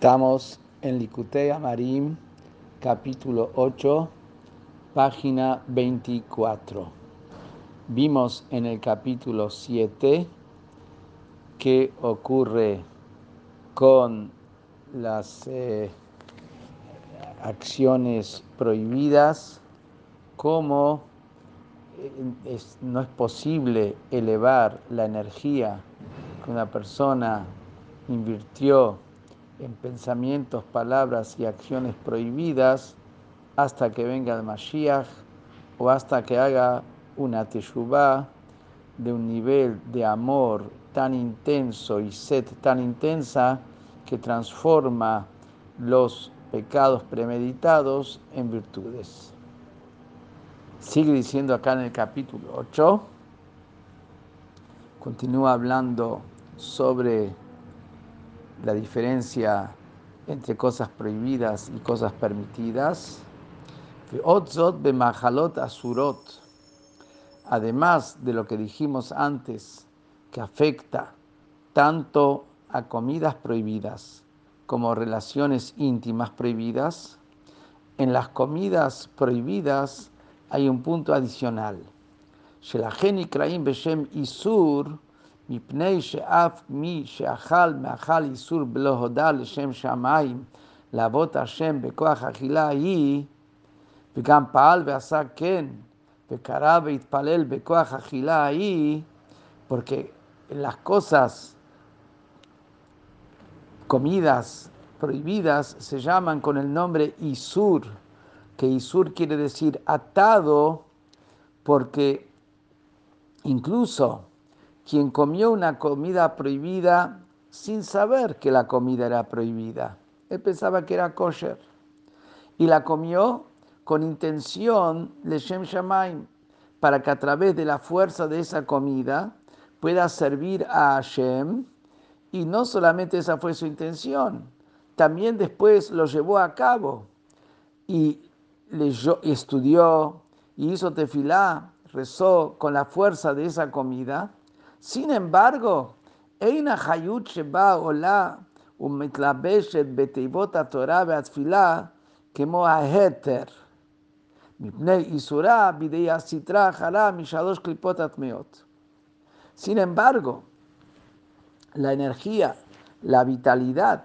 Estamos en Likutei Amarim, capítulo 8, página 24. Vimos en el capítulo 7 qué ocurre con las eh, acciones prohibidas, cómo eh, no es posible elevar la energía que una persona invirtió en pensamientos, palabras y acciones prohibidas hasta que venga el Mashiach o hasta que haga una teshuvah de un nivel de amor tan intenso y sed tan intensa que transforma los pecados premeditados en virtudes. Sigue diciendo acá en el capítulo 8, continúa hablando sobre la diferencia entre cosas prohibidas y cosas permitidas. Además de lo que dijimos antes, que afecta tanto a comidas prohibidas como relaciones íntimas prohibidas, en las comidas prohibidas hay un punto adicional. Isur מפני שאף מי שאכל מאכל איסור בלא הודע לשם שמיים לעבוד השם בכוח אכילה היא, וגם פעל ועשה כן, וקרא והתפלל בכוח אכילה היא, porque las cosas, comidas prohibidas se llaman con el nombre Isur, que Isur quiere decir atado, porque incluso quien comió una comida prohibida sin saber que la comida era prohibida. Él pensaba que era kosher. Y la comió con intención, Leshem Shamaim, para que a través de la fuerza de esa comida pueda servir a Hashem. Y no solamente esa fue su intención, también después lo llevó a cabo. Y leyó, estudió, y hizo tefilá, rezó con la fuerza de esa comida sin embargo, Eina Hayut Sheba Ola ומתלבשת בתיבות התורה והתפילה כמו ההתר, מפני איסורה בידי הסטרה אחרה משלוש קליפות הטמאות. Sin embargo, la energía, la vitalidad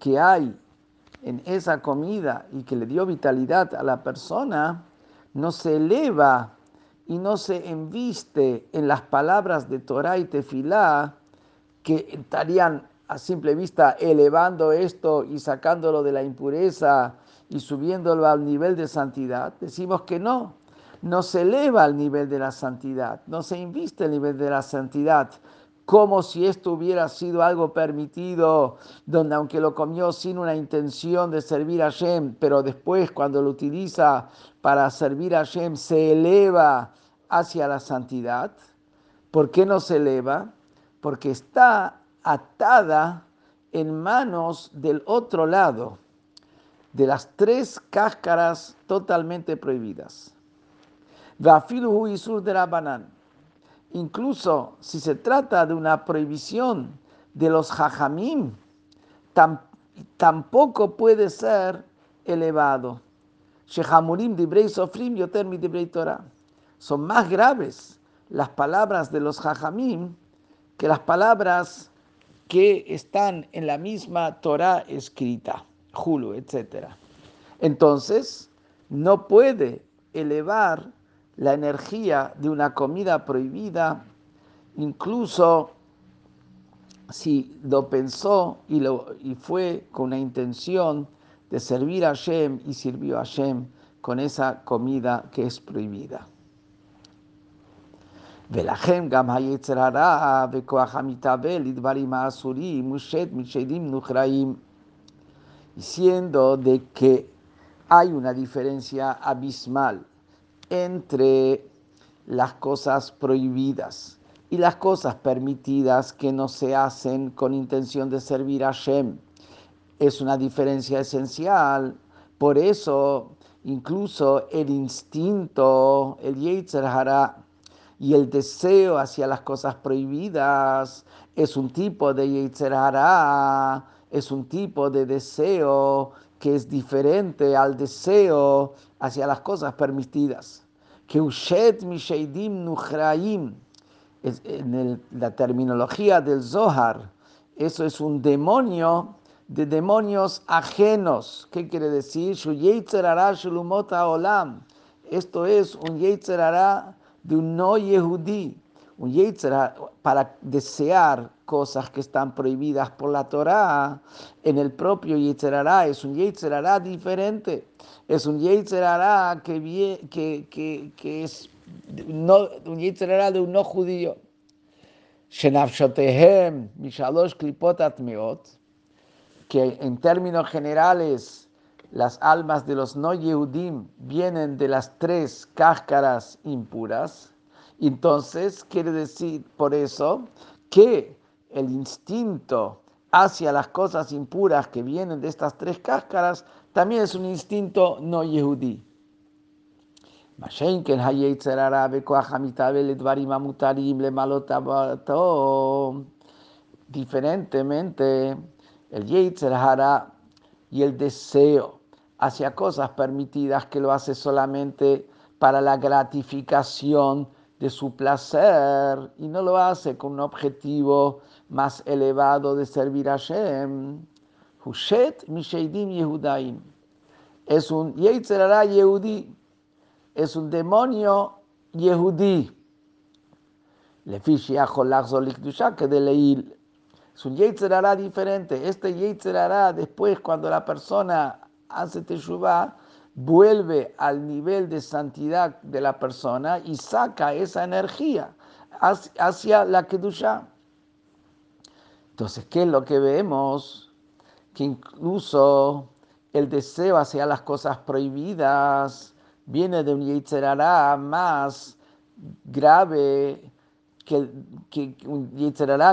que hay en esa comida y que le dio vitalidad a la persona, no se eleva y no se enviste en las palabras de Torah y Tefilá que estarían a simple vista elevando esto y sacándolo de la impureza y subiéndolo al nivel de santidad. Decimos que no, no se eleva al nivel de la santidad, no se inviste al nivel de la santidad, como si esto hubiera sido algo permitido, donde aunque lo comió sin una intención de servir a Shem, pero después cuando lo utiliza para servir a Shem se eleva hacia la santidad. ¿Por qué no se eleva? Porque está atada en manos del otro lado, de las tres cáscaras totalmente prohibidas. Incluso si se trata de una prohibición de los jajamim, tampoco puede ser elevado. Torah. Son más graves las palabras de los jajamim que las palabras que están en la misma Torah escrita, Julu, etc. Entonces, no puede elevar la energía de una comida prohibida, incluso si lo pensó y, lo, y fue con la intención de servir a Hashem y sirvió a Hashem con esa comida que es prohibida. Diciendo de que hay una diferencia abismal entre las cosas prohibidas y las cosas permitidas que no se hacen con intención de servir a Shem. Es una diferencia esencial. Por eso, incluso el instinto, el Yetzer Hara y el deseo hacia las cosas prohibidas es un tipo de Yetzer Hara es un tipo de deseo que es diferente al deseo hacia las cosas permitidas. Que ushet misheidim nuchraim, en la terminología del Zohar, eso es un demonio de demonios ajenos. ¿Qué quiere decir? olam. Esto es un Yetzerara de un no yehudí, un Yetzerara para desear cosas que están prohibidas por la Torah. En el propio Yetzerara es un Yetzerara diferente. Es un Yetzerara que, que, que, que es no, un Yetzerara de un no judío. Shenafshotehem mishalosh klipot atmeot que en términos generales las almas de los no Yehudim vienen de las tres cáscaras impuras, entonces quiere decir por eso que el instinto hacia las cosas impuras que vienen de estas tres cáscaras también es un instinto no Yehudí. Diferentemente, el y el deseo hacia cosas permitidas que lo hace solamente para la gratificación de su placer y no lo hace con un objetivo más elevado de servir a Hashem. Hushet Misheidim Yehudaim. Es un Yetzer Hara Yehudi. Es un demonio Yehudi. Lefishi que de leil es un Yetzerara diferente. Este Yetzerara, después, cuando la persona hace Teshuvah, vuelve al nivel de santidad de la persona y saca esa energía hacia la Kedusha. Entonces, ¿qué es lo que vemos? Que incluso el deseo hacia las cosas prohibidas viene de un Yetzerara más grave que, que un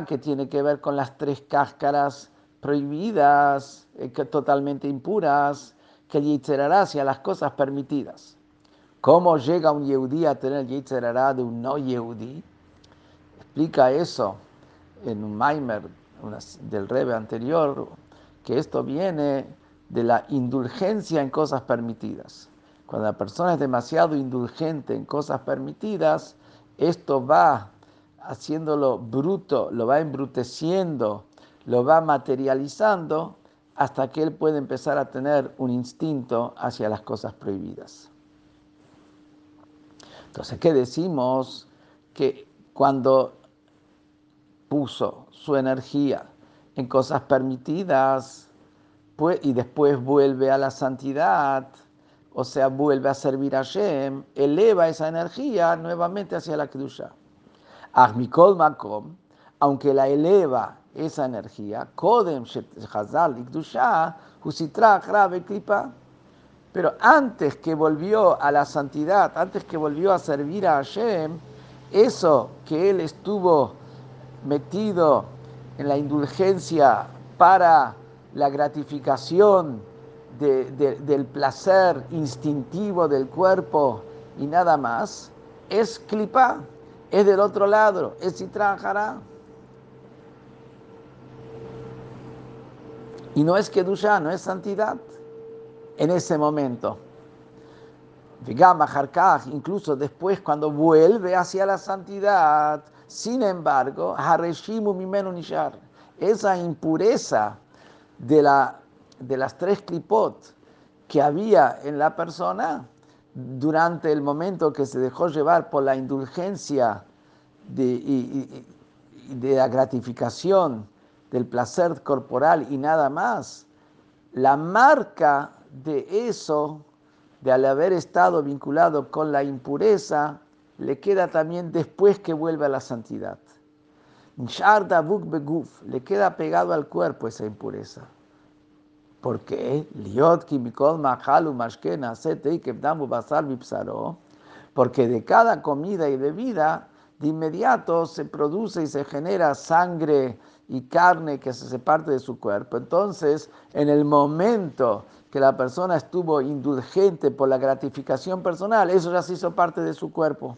que tiene que ver con las tres cáscaras prohibidas, eh, totalmente impuras, que el hacia las cosas permitidas. ¿Cómo llega un Yehudí a tener Yitzhará de un no Yehudí? Explica eso en un Maimer del Rebe anterior, que esto viene de la indulgencia en cosas permitidas. Cuando la persona es demasiado indulgente en cosas permitidas, esto va haciéndolo bruto, lo va embruteciendo, lo va materializando hasta que él puede empezar a tener un instinto hacia las cosas prohibidas. Entonces, ¿qué decimos? Que cuando puso su energía en cosas permitidas pues, y después vuelve a la santidad, o sea, vuelve a servir a Shem, eleva esa energía nuevamente hacia la Kedusha aunque la eleva esa energía, Kodem pero antes que volvió a la santidad, antes que volvió a servir a Hashem, eso que él estuvo metido en la indulgencia para la gratificación del placer instintivo del cuerpo y nada más, es clipa es del otro lado, es si trabajará. Y no es Kedusha, no es santidad en ese momento. incluso después cuando vuelve hacia la santidad, sin embargo, esa impureza de, la, de las tres clipot que había en la persona, durante el momento que se dejó llevar por la indulgencia de, de la gratificación del placer corporal y nada más, la marca de eso, de haber estado vinculado con la impureza, le queda también después que vuelve a la santidad. Le queda pegado al cuerpo esa impureza. Porque de cada comida y bebida, de inmediato se produce y se genera sangre y carne que se parte de su cuerpo. Entonces, en el momento que la persona estuvo indulgente por la gratificación personal, eso ya se hizo parte de su cuerpo.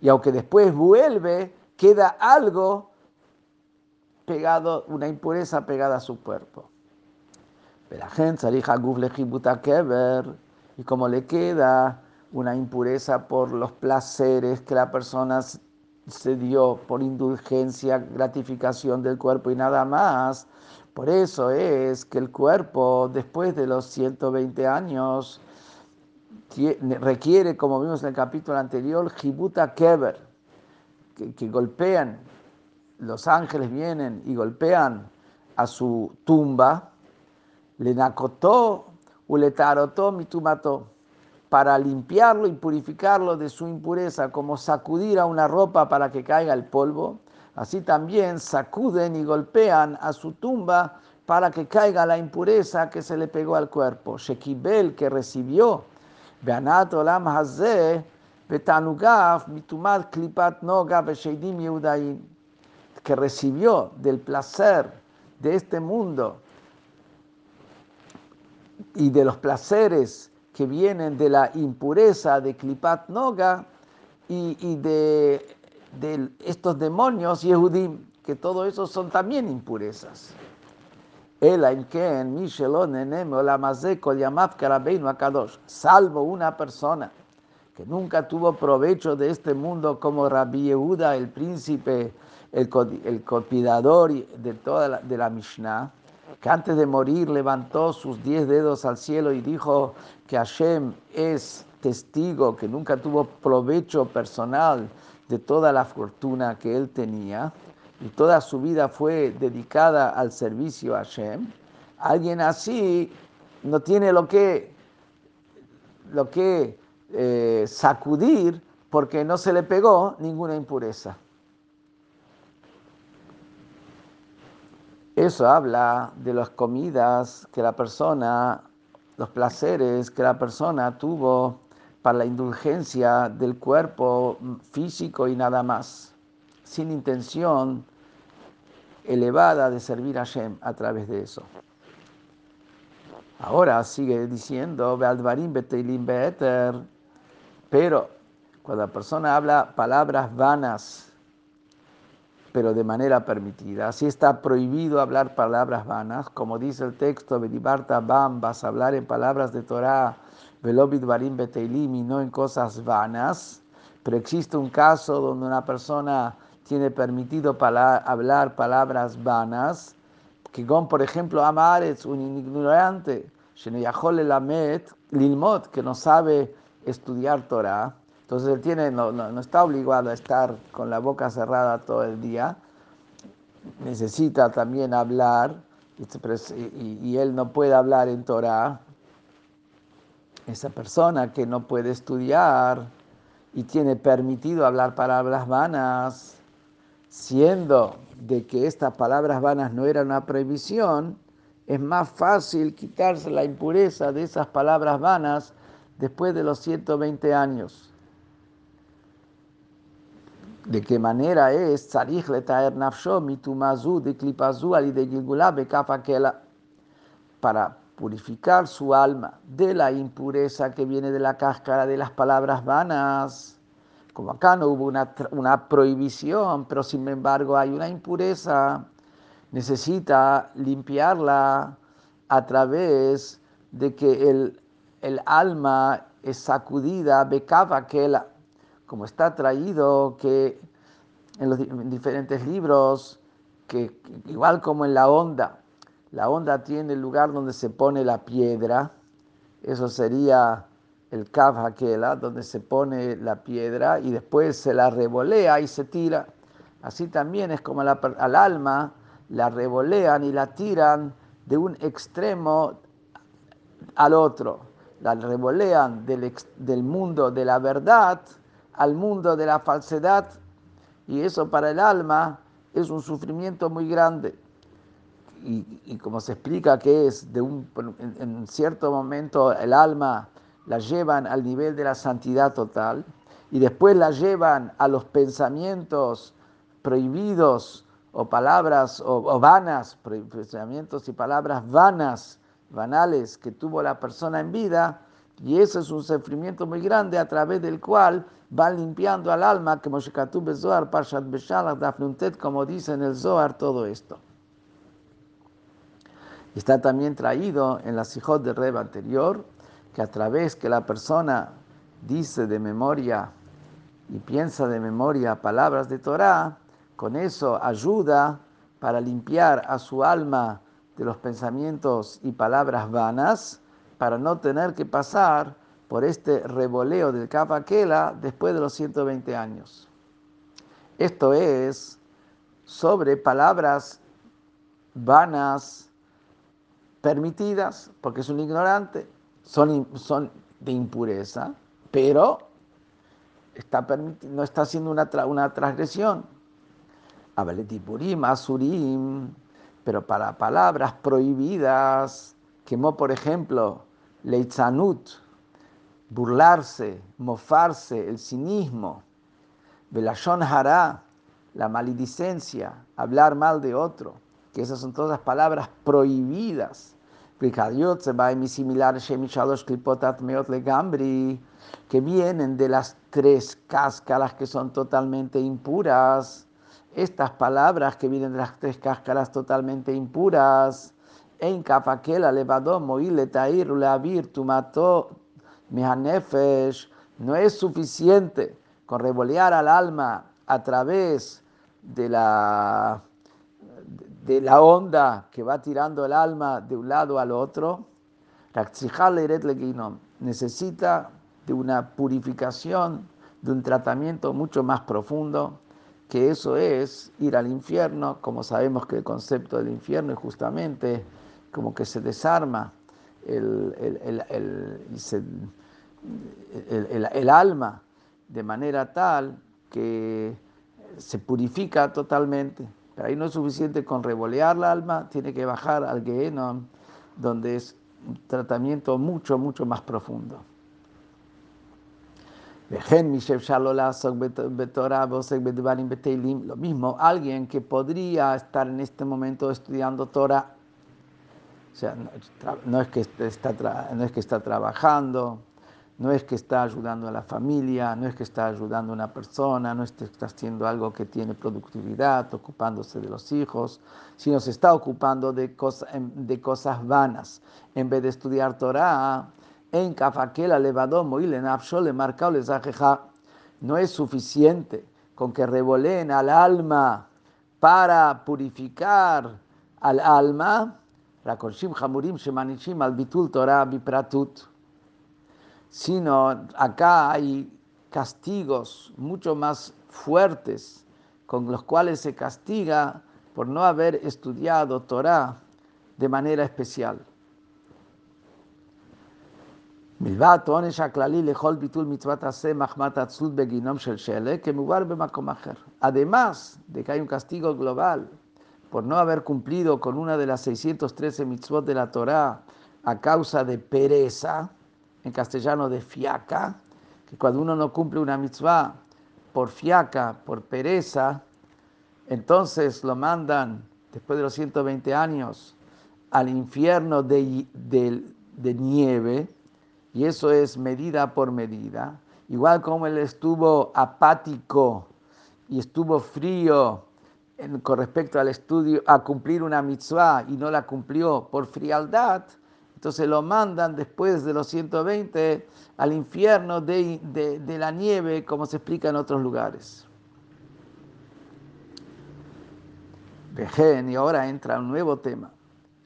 Y aunque después vuelve, queda algo pegado, una impureza pegada a su cuerpo. Y como le queda una impureza por los placeres que la persona se dio por indulgencia, gratificación del cuerpo y nada más. Por eso es que el cuerpo, después de los 120 años, requiere, como vimos en el capítulo anterior, Jibuta Keber, que, golpean, los ángeles vienen y golpean a su tumba, le nacotó, uletarotó, mitumató para limpiarlo y purificarlo de su impureza, como sacudir a una ropa para que caiga el polvo, así también sacuden y golpean a su tumba para que caiga la impureza que se le pegó al cuerpo. Shekibel, que recibió, Beanat Olam Betanugaf, Mitumat Klipat Noga, que recibió del placer de este mundo y de los placeres que vienen de la impureza de Klipat Noga y, de, estos demonios Yehudim, que todo eso son también impurezas. Salvo una persona que nunca tuvo provecho de este mundo como Rabbi Yehuda, el príncipe, el, el de toda la, de la Mishnah, que antes de morir levantó sus diez dedos al cielo y dijo que Hashem es testigo, que nunca tuvo provecho personal de toda la fortuna que él tenía y toda su vida fue dedicada al servicio a Hashem, alguien así no tiene lo que, lo que eh, sacudir porque no se le pegó ninguna impureza. Eso habla de las comidas que la persona, los placeres que la persona tuvo para la indulgencia del cuerpo físico y nada más, sin intención elevada de servir a Shem a través de eso. Ahora sigue diciendo, pero cuando la persona habla palabras vanas, pero de manera permitida. Así está prohibido hablar palabras vanas, como dice el texto, Bedibarta Bam, vas hablar en palabras de Torah, Velobit Barim Beteilim, no en cosas vanas. Pero existe un caso donde una persona tiene permitido hablar palabras vanas, que con, por ejemplo, Amaretz, un ignorante, Lilmot, que no sabe estudiar Torah, entonces él tiene, no, no, está obligado a estar con la boca cerrada todo el día, necesita también hablar y, y él no puede hablar en Torah. Esa persona que no puede estudiar y tiene permitido hablar palabras vanas, siendo de que estas palabras vanas no eran una prohibición, es más fácil quitarse la impureza de esas palabras vanas después de los 120 años de qué manera es para purificar su alma de la impureza que viene de la cáscara de las palabras vanas. Como acá no hubo una, una prohibición, pero sin embargo hay una impureza, necesita limpiarla a través de que el, el alma es sacudida, becaba que la como está traído que en los diferentes libros, que igual como en la onda, la onda tiene el lugar donde se pone la piedra, eso sería el Kav donde se pone la piedra y después se la revolea y se tira. Así también es como al alma la revolean y la tiran de un extremo al otro. La revolean del, del mundo de la verdad al mundo de la falsedad y eso para el alma es un sufrimiento muy grande. Y, como se explica que es, de un, en, cierto momento el alma la llevan al nivel de la santidad total y después la llevan a los pensamientos prohibidos o palabras o, vanas, pensamientos y palabras vanas, banales que tuvo la persona en vida, y ese es un sufrimiento muy grande a través del cual va limpiando al alma, como Zohar, como dice en el Zohar, todo esto. Está también traído en la Sijot de Reba anterior que a través que la persona dice de memoria y piensa de memoria palabras de Torah, con eso ayuda para limpiar a su alma de los pensamientos y palabras vanas, para no tener que pasar por este revoleo del Kapakela después de los 120 años. Esto es sobre palabras vanas, permitidas, porque es un ignorante, son, son de impureza, pero está no está haciendo una, una transgresión. Abaletipurim, asurim, pero para palabras prohibidas, como por ejemplo, leitzanut, burlarse, mofarse, el cinismo, velashon hará, la maledicencia, hablar mal de otro, que esas son todas palabras prohibidas. que vienen de las tres cáscaras que son totalmente impuras. Estas palabras que vienen de las tres cáscaras totalmente impuras, no es suficiente con revolear al alma a través de la, de la onda que va tirando el alma de un lado al otro, necesita de una purificación, de un tratamiento mucho más profundo, que eso es ir al infierno, como sabemos que el concepto del infierno es justamente como que se desarma el, el alma de manera tal que se purifica totalmente. Pero ahí no es suficiente con revolear la alma, tiene que bajar al Gehenom, donde es un tratamiento mucho, mucho más profundo. Lo mismo, alguien que podría estar en este momento estudiando Torah, o sea, no, es, que está, no es que está trabajando, no es que está ayudando a la familia, no es que está ayudando a una persona, no está haciendo algo que tiene productividad, ocupándose de los hijos, sino se está ocupando de, de cosas vanas. En vez de estudiar Torah, en Kafakela levadomo y le marcado no es suficiente con que revoleen al alma para purificar al alma, Rakoshim Hamurim Shemanishim al Bitul Torah Bipratut sino acá hay castigos mucho más fuertes con los cuales se castiga por no haber estudiado Torah de manera especial. Además de que hay un castigo global por no haber cumplido con una de las 613 mitzvot de la Torah a causa de pereza, en castellano de fiaca, que cuando uno no cumple una mitzvah por fiaca, por pereza, entonces lo mandan después de los 120 años al infierno de, de nieve, y eso es medida por medida. Igual como él estuvo apático y estuvo frío con respecto al estudio, a cumplir una mitzvah y no la cumplió por frialdad, entonces lo mandan después de los 120 al infierno de, la nieve, como se explica en otros lugares. Vejen, y ahora entra un nuevo tema.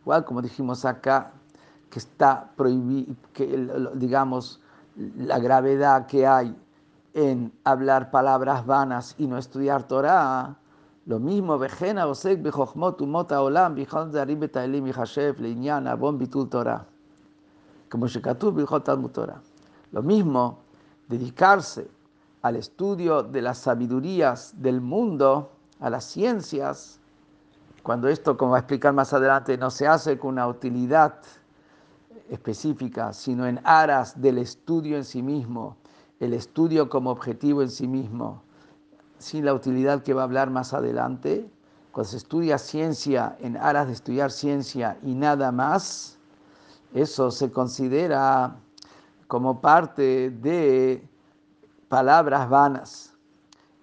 Igual como dijimos acá, que está prohibido, digamos, la gravedad que hay en hablar palabras vanas y no estudiar Torah, lo mismo, Vejena Osek Bejochmot Umota Olam Bichon Zarim Betailim Yihashev Leinyan Abon Bitul Torah. Como Shekatub Bichot Talmud. Lo mismo, dedicarse al estudio de las sabidurías del mundo, a las ciencias, cuando esto, como va a explicar más adelante, no se hace con una utilidad específica, sino en aras del estudio en sí mismo, el estudio como objetivo en sí mismo sin la utilidad que va a hablar más adelante, cuando se estudia ciencia en aras de estudiar ciencia y nada más, eso se considera como parte de palabras vanas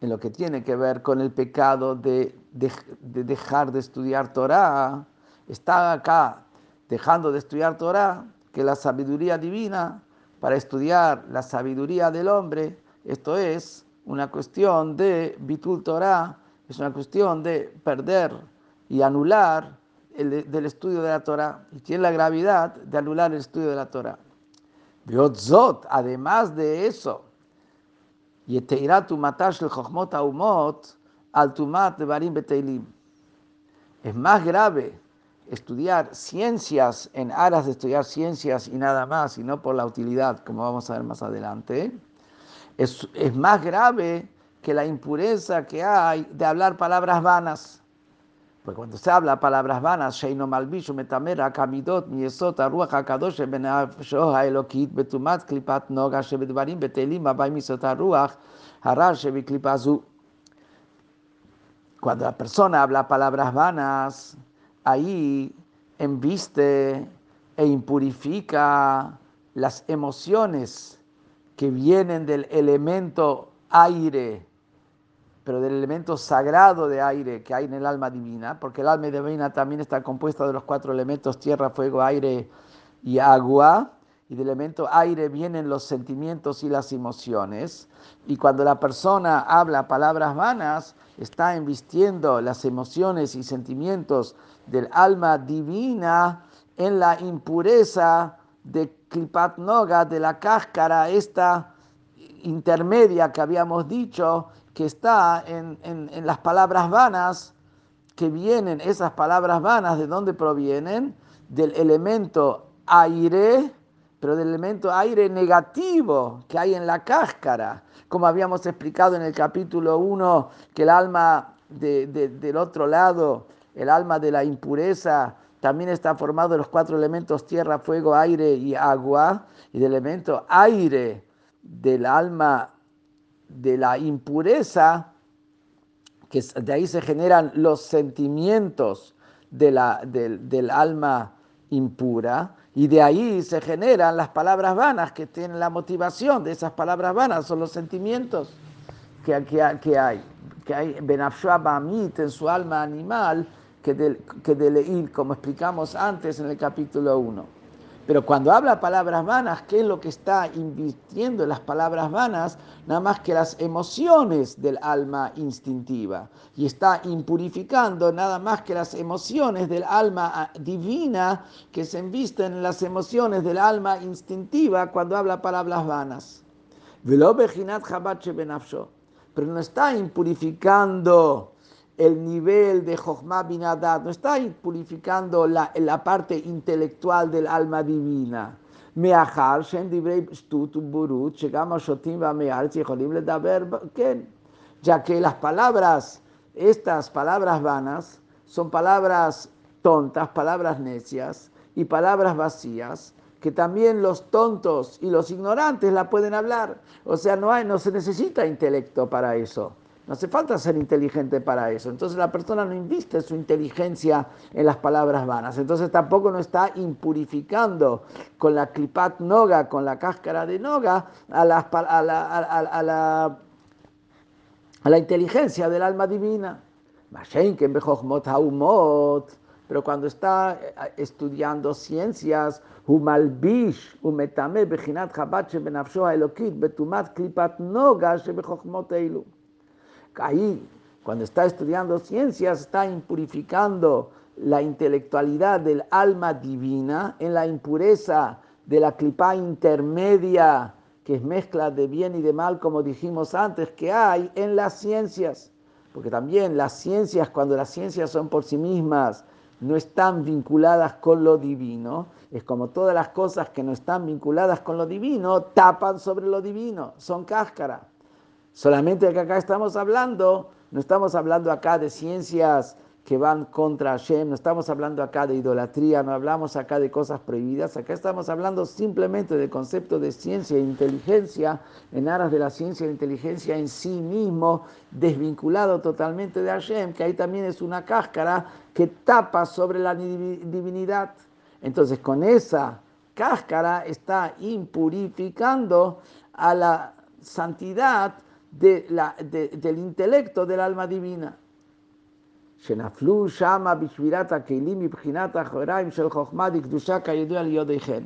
en lo que tiene que ver con el pecado de, dejar de estudiar Torah, está acá dejando de estudiar Torah, que la sabiduría divina para estudiar la sabiduría del hombre, esto es una cuestión de bitul Torah, es una cuestión de perder y anular el, del estudio de la Torah. Y tiene la gravedad de anular el estudio de la Torah. además de eso, es más grave estudiar ciencias en aras de estudiar ciencias y nada más, y no por la utilidad, como vamos a ver más adelante, es, es más grave que la impureza que hay de hablar palabras vanas. Porque cuando se habla palabras vanas, Sheino Malbishu, Metamera, Kamidot, Miesot, Ruach HaKadosh, Benafsho, Haelokit, Betumat, Klipat, Noga, Shebedvarim, Betelim, Abai Misot, Ruach, Harar, Shebiklipazu. Cuando la persona habla palabras vanas, ahí embiste e impurifica las emociones que vienen del elemento aire, pero del elemento sagrado de aire que hay en el alma divina, porque el alma divina también está compuesta de los cuatro elementos tierra, fuego, aire y agua, y del elemento aire vienen los sentimientos y las emociones, y cuando la persona habla palabras vanas, está embistiendo las emociones y sentimientos del alma divina en la impureza de Klipat de la cáscara, esta intermedia que habíamos dicho, que está en, en, las palabras vanas, que vienen, esas palabras vanas, ¿de dónde provienen? Del elemento aire, pero del elemento aire negativo que hay en la cáscara, como habíamos explicado en el capítulo 1, que el alma del otro lado el alma de la impureza también está formado de los cuatro elementos tierra, fuego, aire y agua, y del elemento aire del alma de la impureza, que de ahí se generan los sentimientos de la, del, alma impura, y de ahí se generan las palabras vanas que tienen la motivación de esas palabras vanas, son los sentimientos que, que, que hay, que hay. En su alma animal, que de, que de leer, como explicamos antes en el capítulo 1. Pero cuando habla palabras vanas, ¿qué es lo que está invirtiendo en las palabras vanas? Nada más que las emociones del alma instintiva. Y está impurificando nada más que las emociones del alma ah, divina que se invisten en las emociones del alma instintiva cuando habla palabras vanas. Pero no está impurificando el nivel de Jochma Binadat, no está purificando la, la parte intelectual del alma divina. Ya que las palabras, estas palabras vanas, son palabras tontas, palabras necias y palabras vacías, que también los tontos y los ignorantes la pueden hablar. O sea, no, hay, no se necesita intelecto para eso. No hace falta ser inteligente para eso. Entonces la persona no inviste su inteligencia en las palabras vanas. Entonces tampoco no está impurificando con la clipat noga, con la cáscara de noga, a la, a la, a la, inteligencia del alma divina. Pero cuando está eh, estudiando ciencias, umetame, bechinat shebenafsho elokit, betumat klipat noga ahí, cuando está estudiando ciencias, está impurificando la intelectualidad del alma divina en la impureza de la clipa intermedia, que es mezcla de bien y de mal, como dijimos antes, que hay en las ciencias. Porque también las ciencias, cuando las ciencias son por sí mismas, no están vinculadas con lo divino, es como todas las cosas que no están vinculadas con lo divino, tapan sobre lo divino, son cáscara. Solamente que acá estamos hablando, no estamos hablando acá de ciencias que van contra Hashem, no estamos hablando acá de idolatría, no hablamos acá de cosas prohibidas, acá estamos hablando simplemente del concepto de ciencia e inteligencia, en aras de la ciencia e inteligencia en sí mismo, desvinculado totalmente de Hashem, que ahí también es una cáscara que tapa sobre la divinidad. Entonces con esa cáscara está impurificando a la santidad de la, del intelecto del alma divina. שנפלו שמה בשבירת הכלים מבחינת האחוריים של חוכמה דקדושה כידוע ליודעיכם.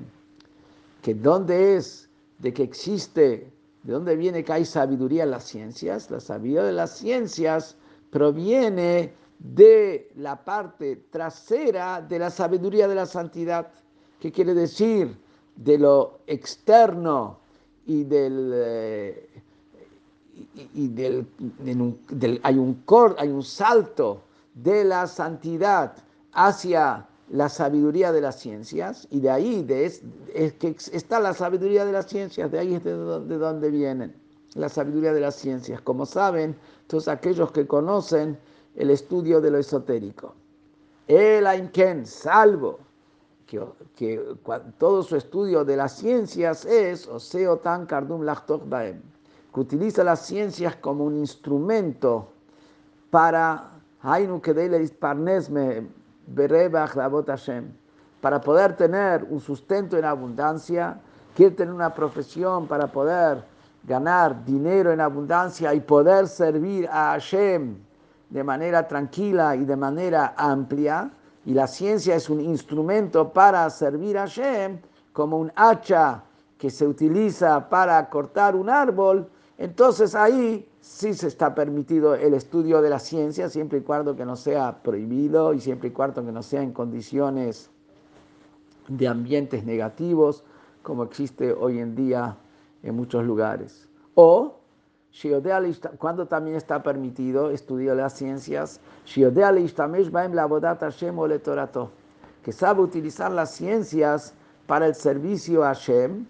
Que dónde es de que existe, de dónde viene que hay sabiduría en las ciencias. La sabiduría de las ciencias proviene de la parte trasera de la sabiduría de la santidad. ¿Qué quiere decir? De lo externo y del... Eh, y, hay, un salto de la santidad hacia la sabiduría de las ciencias, y de ahí es, que está la sabiduría de las ciencias, de ahí es de donde, de donde vienen la sabiduría de las ciencias. Como saben, todos aquellos que conocen el estudio de lo esotérico. El Ainken, salvo que, todo su estudio de las ciencias es Oseo Tan Kardum Baem, que utiliza las ciencias como un instrumento para para poder tener un sustento en abundancia, quiere tener una profesión para poder ganar dinero en abundancia y poder servir a Hashem de manera tranquila y de manera amplia, y la ciencia es un instrumento para servir a Hashem, como un hacha que se utiliza para cortar un árbol, entonces ahí sí se está permitido el estudio de la ciencia, siempre y cuando que no sea prohibido y siempre y cuando que no sea en condiciones de ambientes negativos, como existe hoy en día en muchos lugares. O, cuando también está permitido estudiar las ciencias, que sabe utilizar las ciencias para el servicio a Hashem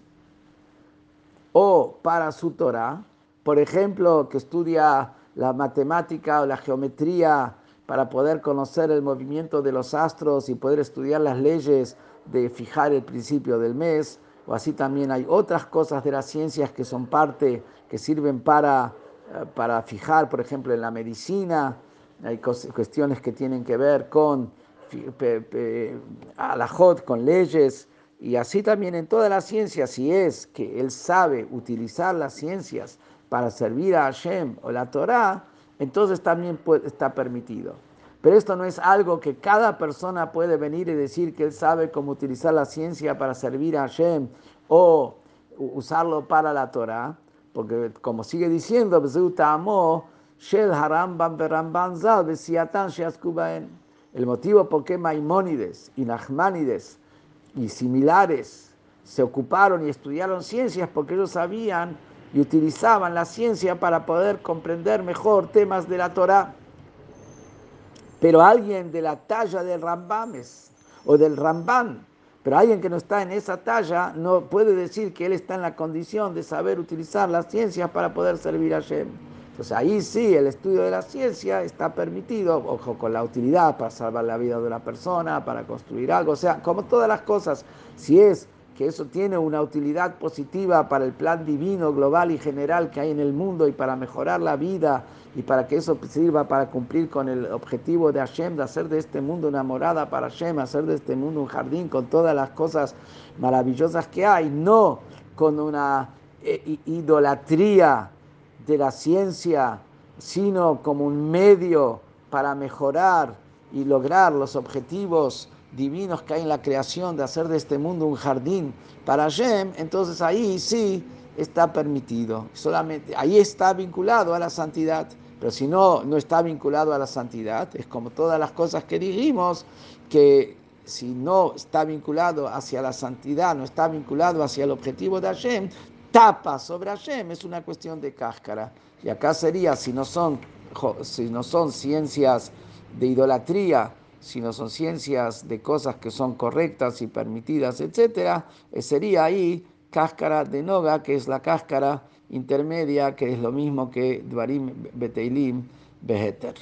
o para su Torah, por ejemplo, que estudia la matemática o la geometría para poder conocer el movimiento de los astros y poder estudiar las leyes de fijar el principio del mes, o así también hay otras cosas de las ciencias que son parte, que sirven para, eh, para fijar, por ejemplo, en la medicina, hay cuestiones que tienen que ver con alajot, con leyes, y así también en todas las ciencias, si es que él sabe utilizar las ciencias para servir a Hashem o la Torah, entonces también está permitido. Pero esto no es algo que cada persona puede venir y decir que él sabe cómo utilizar la ciencia para servir a Hashem o usarlo para la Torah, porque como sigue diciendo, el motivo por qué Maimónides y Nachmanides y similares se ocuparon y estudiaron ciencias porque ellos sabían y utilizaban la ciencia para poder comprender mejor temas de la Torah. Pero alguien de la talla del Rambames o del Ramban, pero alguien que no está en esa talla, no puede decir que él está en la condición de saber utilizar las ciencias para poder servir a Shem. Entonces ahí sí, el estudio de la ciencia está permitido, ojo, con la utilidad para salvar la vida de una persona, para construir algo, o sea, como todas las cosas, si es que eso tiene una utilidad positiva para el plan divino, global y general que hay en el mundo y para mejorar la vida y para que eso sirva para cumplir con el objetivo de Hashem, de hacer de este mundo una morada para Hashem, hacer de este mundo un jardín con todas las cosas maravillosas que hay, no con una eh, idolatría de la ciencia, sino como un medio para mejorar y lograr los objetivos divinos que hay en la creación, de hacer de este mundo un jardín para Hashem, entonces ahí sí está permitido. Solamente ahí está vinculado a la santidad. Pero si no, no está vinculado a la santidad, es como todas las cosas que dijimos, que si no está vinculado hacia la santidad, no está vinculado hacia el objetivo de Hashem, tapa sobre Hashem, es una cuestión de cáscara. Y acá sería, si no son, si no son ciencias de idolatría, sino son ciencias de cosas que son correctas y permitidas, etc., eh, sería ahí cáscara de noga, que es la cáscara intermedia, que es lo mismo que Dvarim Beteilim Beheter.